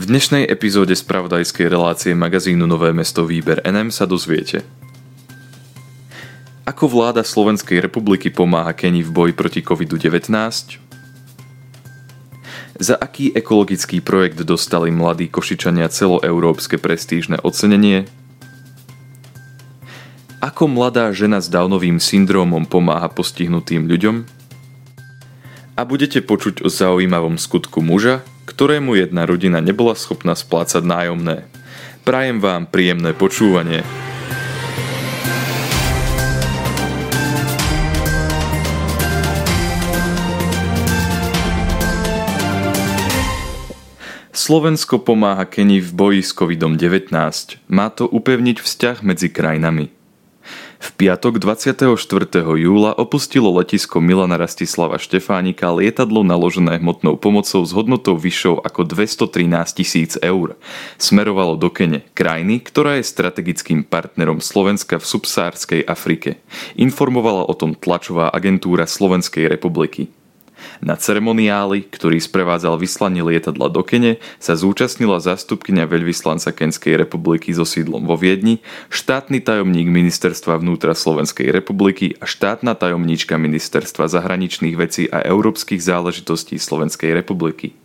V dnešnej epizóde spravodajskej relácie magazínu Nové mesto Výber NM sa dozviete Ako vláda Slovenskej republiky pomáha Keni v boji proti COVID-19? Za aký ekologický projekt dostali mladí Košičania celoeurópske prestížne ocenenie? Ako mladá žena s Downovým syndrómom pomáha postihnutým ľuďom? A budete počuť o zaujímavom skutku muža, ktorému jedna rodina nebola schopná splácať nájomné. Prajem vám príjemné počúvanie. Slovensko pomáha Keni v boji s COVID-19. Má to upevniť vzťah medzi krajinami. V piatok 24. júla opustilo letisko Milana Rastislava Štefánika lietadlo naložené hmotnou pomocou s hodnotou vyššou ako 213 tisíc eur. Smerovalo do Kene, krajiny, ktorá je strategickým partnerom Slovenska v subsárskej Afrike. Informovala o tom tlačová agentúra Slovenskej republiky. Na ceremoniáli, ktorý sprevádzal vyslanie lietadla do Kene, sa zúčastnila zástupkynia veľvyslanca Kenskej republiky so sídlom vo Viedni, štátny tajomník ministerstva vnútra Slovenskej republiky a štátna tajomníčka ministerstva zahraničných vecí a európskych záležitostí Slovenskej republiky.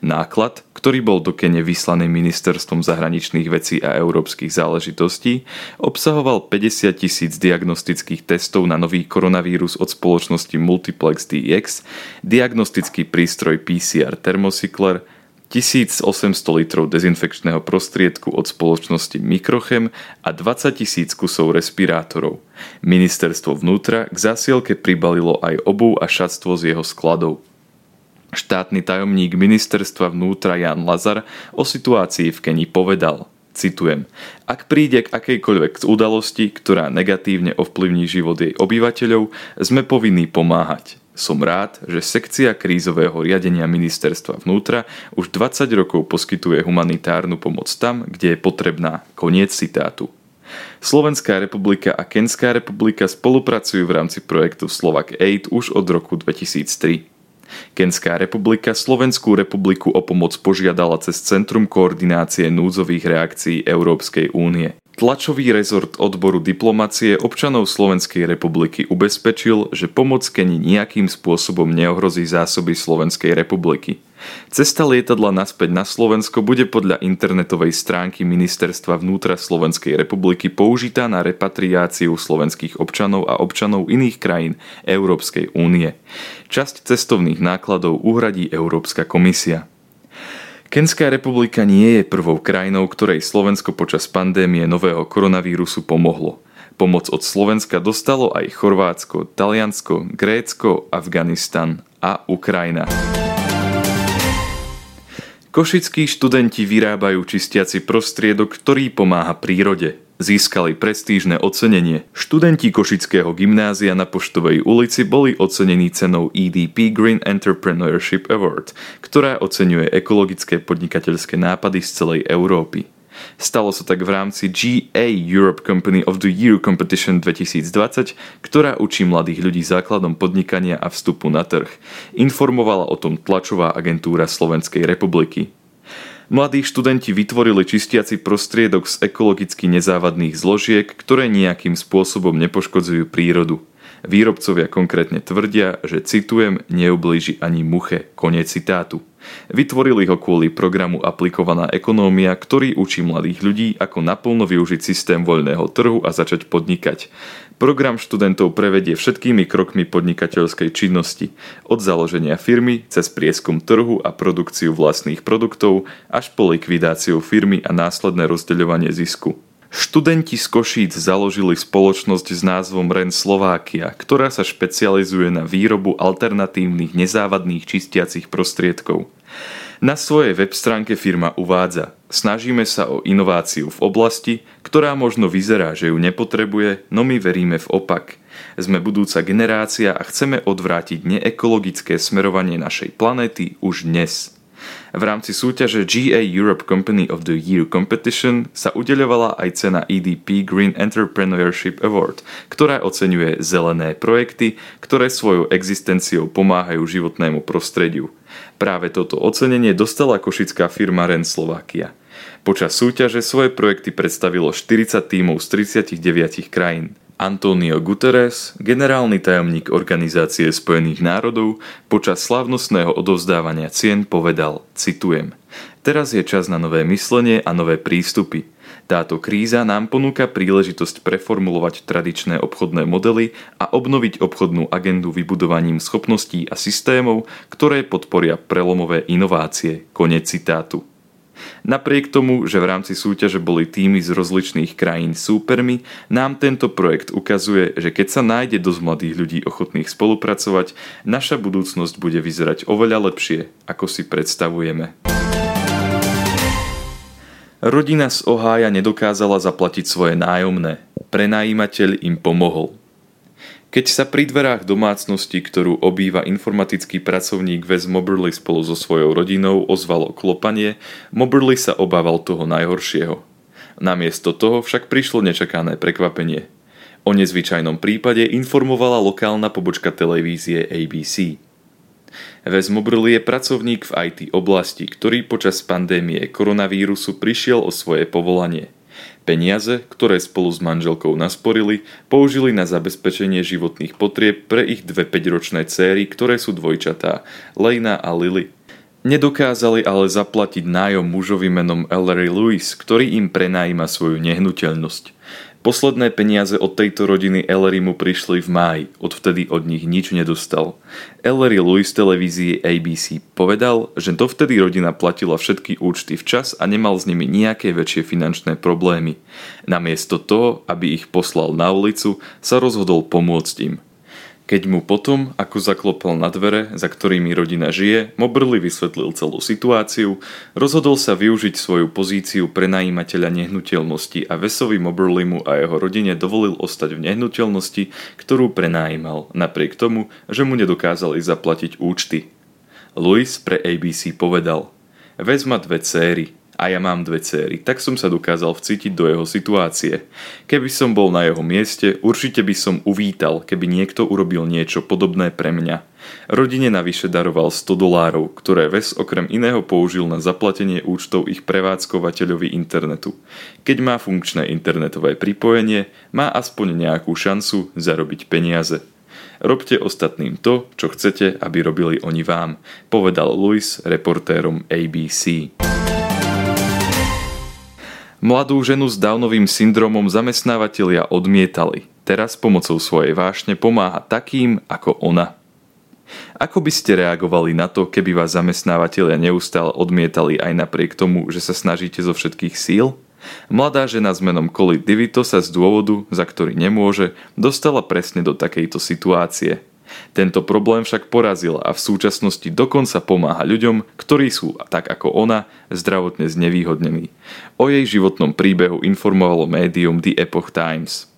Náklad, ktorý bol do Kene vyslaný ministerstvom zahraničných vecí a európskych záležitostí, obsahoval 50 tisíc diagnostických testov na nový koronavírus od spoločnosti Multiplex DX, diagnostický prístroj PCR Thermocycler, 1800 litrov dezinfekčného prostriedku od spoločnosti Mikrochem a 20 tisíc kusov respirátorov. Ministerstvo vnútra k zásielke pribalilo aj obu a šatstvo z jeho skladov. Štátny tajomník ministerstva vnútra Jan Lazar o situácii v Keni povedal, citujem, ak príde k akejkoľvek udalosti, ktorá negatívne ovplyvní život jej obyvateľov, sme povinní pomáhať. Som rád, že sekcia krízového riadenia ministerstva vnútra už 20 rokov poskytuje humanitárnu pomoc tam, kde je potrebná. Koniec citátu. Slovenská republika a Kenská republika spolupracujú v rámci projektu Slovak Aid už od roku 2003. Kenská republika Slovenskú republiku o pomoc požiadala cez Centrum koordinácie núdzových reakcií Európskej únie. Tlačový rezort odboru diplomacie občanov Slovenskej republiky ubezpečil, že pomoc Keni nejakým spôsobom neohrozí zásoby Slovenskej republiky. Cesta lietadla naspäť na Slovensko bude podľa internetovej stránky Ministerstva vnútra Slovenskej republiky použitá na repatriáciu slovenských občanov a občanov iných krajín Európskej únie. Časť cestovných nákladov uhradí Európska komisia. Kenská republika nie je prvou krajinou, ktorej Slovensko počas pandémie nového koronavírusu pomohlo. Pomoc od Slovenska dostalo aj Chorvátsko, Taliansko, Grécko, Afganistan a Ukrajina. Košickí študenti vyrábajú čistiaci prostriedok, ktorý pomáha prírode získali prestížne ocenenie. Študenti Košického gymnázia na Poštovej ulici boli ocenení cenou EDP Green Entrepreneurship Award, ktorá oceňuje ekologické podnikateľské nápady z celej Európy. Stalo sa tak v rámci GA Europe Company of the Year Competition 2020, ktorá učí mladých ľudí základom podnikania a vstupu na trh. Informovala o tom tlačová agentúra Slovenskej republiky. Mladí študenti vytvorili čistiaci prostriedok z ekologicky nezávadných zložiek, ktoré nejakým spôsobom nepoškodzujú prírodu. Výrobcovia konkrétne tvrdia, že citujem, neublíži ani muche, konec citátu. Vytvorili ho kvôli programu Aplikovaná ekonómia, ktorý učí mladých ľudí, ako naplno využiť systém voľného trhu a začať podnikať. Program študentov prevedie všetkými krokmi podnikateľskej činnosti, od založenia firmy cez prieskum trhu a produkciu vlastných produktov až po likvidáciu firmy a následné rozdeľovanie zisku. Študenti z Košíc založili spoločnosť s názvom REN Slovákia, ktorá sa špecializuje na výrobu alternatívnych nezávadných čistiacich prostriedkov. Na svojej web stránke firma uvádza Snažíme sa o inováciu v oblasti, ktorá možno vyzerá, že ju nepotrebuje, no my veríme v opak. Sme budúca generácia a chceme odvrátiť neekologické smerovanie našej planéty už dnes. V rámci súťaže GA Europe Company of the Year Competition sa udeľovala aj cena EDP Green Entrepreneurship Award, ktorá oceňuje zelené projekty, ktoré svojou existenciou pomáhajú životnému prostrediu. Práve toto ocenenie dostala košická firma Ren Slovakia. Počas súťaže svoje projekty predstavilo 40 tímov z 39 krajín. Antonio Guterres, generálny tajomník Organizácie spojených národov, počas slavnostného odovzdávania cien povedal, citujem, Teraz je čas na nové myslenie a nové prístupy. Táto kríza nám ponúka príležitosť preformulovať tradičné obchodné modely a obnoviť obchodnú agendu vybudovaním schopností a systémov, ktoré podporia prelomové inovácie. Konec citátu. Napriek tomu, že v rámci súťaže boli týmy z rozličných krajín súpermi, nám tento projekt ukazuje, že keď sa nájde dosť mladých ľudí ochotných spolupracovať, naša budúcnosť bude vyzerať oveľa lepšie, ako si predstavujeme. Rodina z Ohája nedokázala zaplatiť svoje nájomné. Prenajímateľ im pomohol. Keď sa pri dverách domácnosti, ktorú obýva informatický pracovník Wes Moberly spolu so svojou rodinou, ozvalo klopanie, Moberly sa obával toho najhoršieho. Namiesto toho však prišlo nečakané prekvapenie. O nezvyčajnom prípade informovala lokálna pobočka televízie ABC. Wes Moberly je pracovník v IT oblasti, ktorý počas pandémie koronavírusu prišiel o svoje povolanie – Peniaze, ktoré spolu s manželkou nasporili, použili na zabezpečenie životných potrieb pre ich dve 5-ročné céry, ktoré sú dvojčatá, Lejna a Lily. Nedokázali ale zaplatiť nájom mužovi menom Ellery Lewis, ktorý im prenajíma svoju nehnuteľnosť. Posledné peniaze od tejto rodiny Ellery mu prišli v máji, odvtedy od nich nič nedostal. Ellery Louis televízii ABC povedal, že dovtedy rodina platila všetky účty včas a nemal s nimi nejaké väčšie finančné problémy. Namiesto toho, aby ich poslal na ulicu, sa rozhodol pomôcť im. Keď mu potom, ako zaklopal na dvere, za ktorými rodina žije, Moberly vysvetlil celú situáciu, rozhodol sa využiť svoju pozíciu prenajímateľa nehnuteľnosti a Vesovi Moberlymu a jeho rodine dovolil ostať v nehnuteľnosti, ktorú prenajímal, napriek tomu, že mu nedokázali zaplatiť účty. Louis pre ABC povedal Ves má dve céry, a ja mám dve céry, tak som sa dokázal vcítiť do jeho situácie. Keby som bol na jeho mieste, určite by som uvítal, keby niekto urobil niečo podobné pre mňa. Rodine navyše daroval 100 dolárov, ktoré Ves okrem iného použil na zaplatenie účtov ich prevádzkovateľovi internetu. Keď má funkčné internetové pripojenie, má aspoň nejakú šancu zarobiť peniaze. Robte ostatným to, čo chcete, aby robili oni vám, povedal Louis reportérom ABC. Mladú ženu s Downovým syndromom zamestnávateľia odmietali. Teraz pomocou svojej vášne pomáha takým ako ona. Ako by ste reagovali na to, keby vás zamestnávateľia neustále odmietali aj napriek tomu, že sa snažíte zo všetkých síl? Mladá žena s menom Collie Divito sa z dôvodu, za ktorý nemôže, dostala presne do takejto situácie – tento problém však porazila a v súčasnosti dokonca pomáha ľuďom, ktorí sú, tak ako ona, zdravotne znevýhodnení. O jej životnom príbehu informovalo médium The Epoch Times.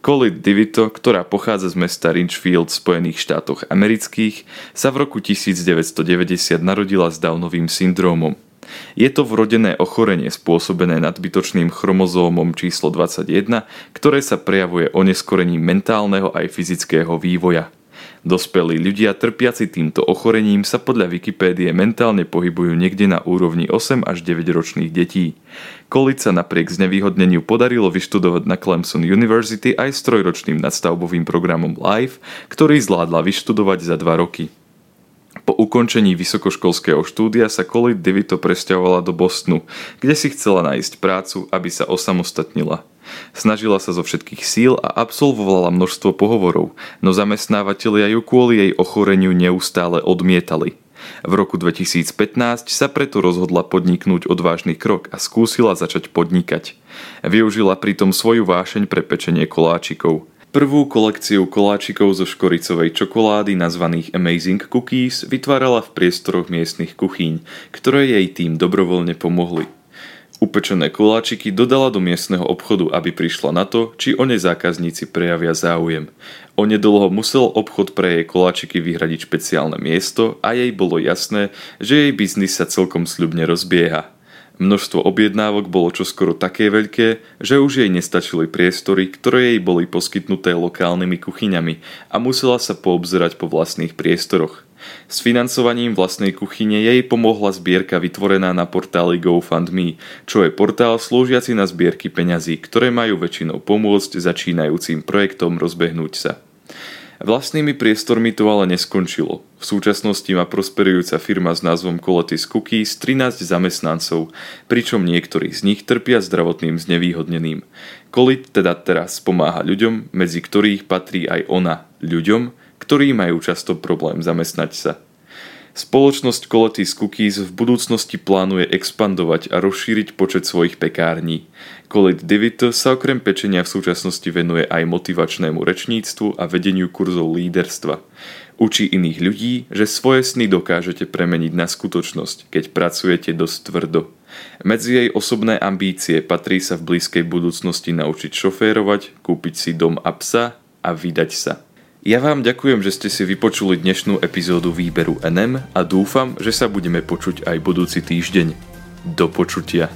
Colin Divito, ktorá pochádza z mesta Ridgefield v Spojených štátoch amerických, sa v roku 1990 narodila s Downovým syndrómom. Je to vrodené ochorenie spôsobené nadbytočným chromozómom číslo 21, ktoré sa prejavuje oneskorením mentálneho aj fyzického vývoja. Dospelí ľudia trpiaci týmto ochorením sa podľa Wikipédie mentálne pohybujú niekde na úrovni 8 až 9 ročných detí. Kolic sa napriek znevýhodneniu podarilo vyštudovať na Clemson University aj s trojročným nadstavbovým programom LIFE, ktorý zvládla vyštudovať za 2 roky. Po ukončení vysokoškolského štúdia sa Colin DeVito presťahovala do Bostonu, kde si chcela nájsť prácu, aby sa osamostatnila. Snažila sa zo všetkých síl a absolvovala množstvo pohovorov, no zamestnávateľia ju kvôli jej ochoreniu neustále odmietali. V roku 2015 sa preto rozhodla podniknúť odvážny krok a skúsila začať podnikať. Využila pritom svoju vášeň pre pečenie koláčikov – Prvú kolekciu koláčikov zo škoricovej čokolády nazvaných Amazing Cookies vytvárala v priestoroch miestnych kuchyň, ktoré jej tým dobrovoľne pomohli. Upečené koláčiky dodala do miestneho obchodu, aby prišla na to, či o ne zákazníci prejavia záujem. Onedlho musel obchod pre jej koláčiky vyhradiť špeciálne miesto a jej bolo jasné, že jej biznis sa celkom sľubne rozbieha. Množstvo objednávok bolo čoskoro také veľké, že už jej nestačili priestory, ktoré jej boli poskytnuté lokálnymi kuchyňami a musela sa poobzerať po vlastných priestoroch. S financovaním vlastnej kuchyne jej pomohla zbierka vytvorená na portáli GoFundMe, čo je portál slúžiaci na zbierky peňazí, ktoré majú väčšinou pomôcť začínajúcim projektom rozbehnúť sa. Vlastnými priestormi to ale neskončilo. V súčasnosti má prosperujúca firma s názvom Coletis Cookies 13 zamestnancov, pričom niektorí z nich trpia zdravotným znevýhodneným. Kolit teda teraz pomáha ľuďom, medzi ktorých patrí aj ona, ľuďom, ktorí majú často problém zamestnať sa. Spoločnosť Coletis Cookies v budúcnosti plánuje expandovať a rozšíriť počet svojich pekární. Colet Divit sa okrem pečenia v súčasnosti venuje aj motivačnému rečníctvu a vedeniu kurzov líderstva. Učí iných ľudí, že svoje sny dokážete premeniť na skutočnosť, keď pracujete dosť tvrdo. Medzi jej osobné ambície patrí sa v blízkej budúcnosti naučiť šoférovať, kúpiť si dom a psa a vydať sa. Ja vám ďakujem, že ste si vypočuli dnešnú epizódu výberu NM a dúfam, že sa budeme počuť aj budúci týždeň. Do počutia.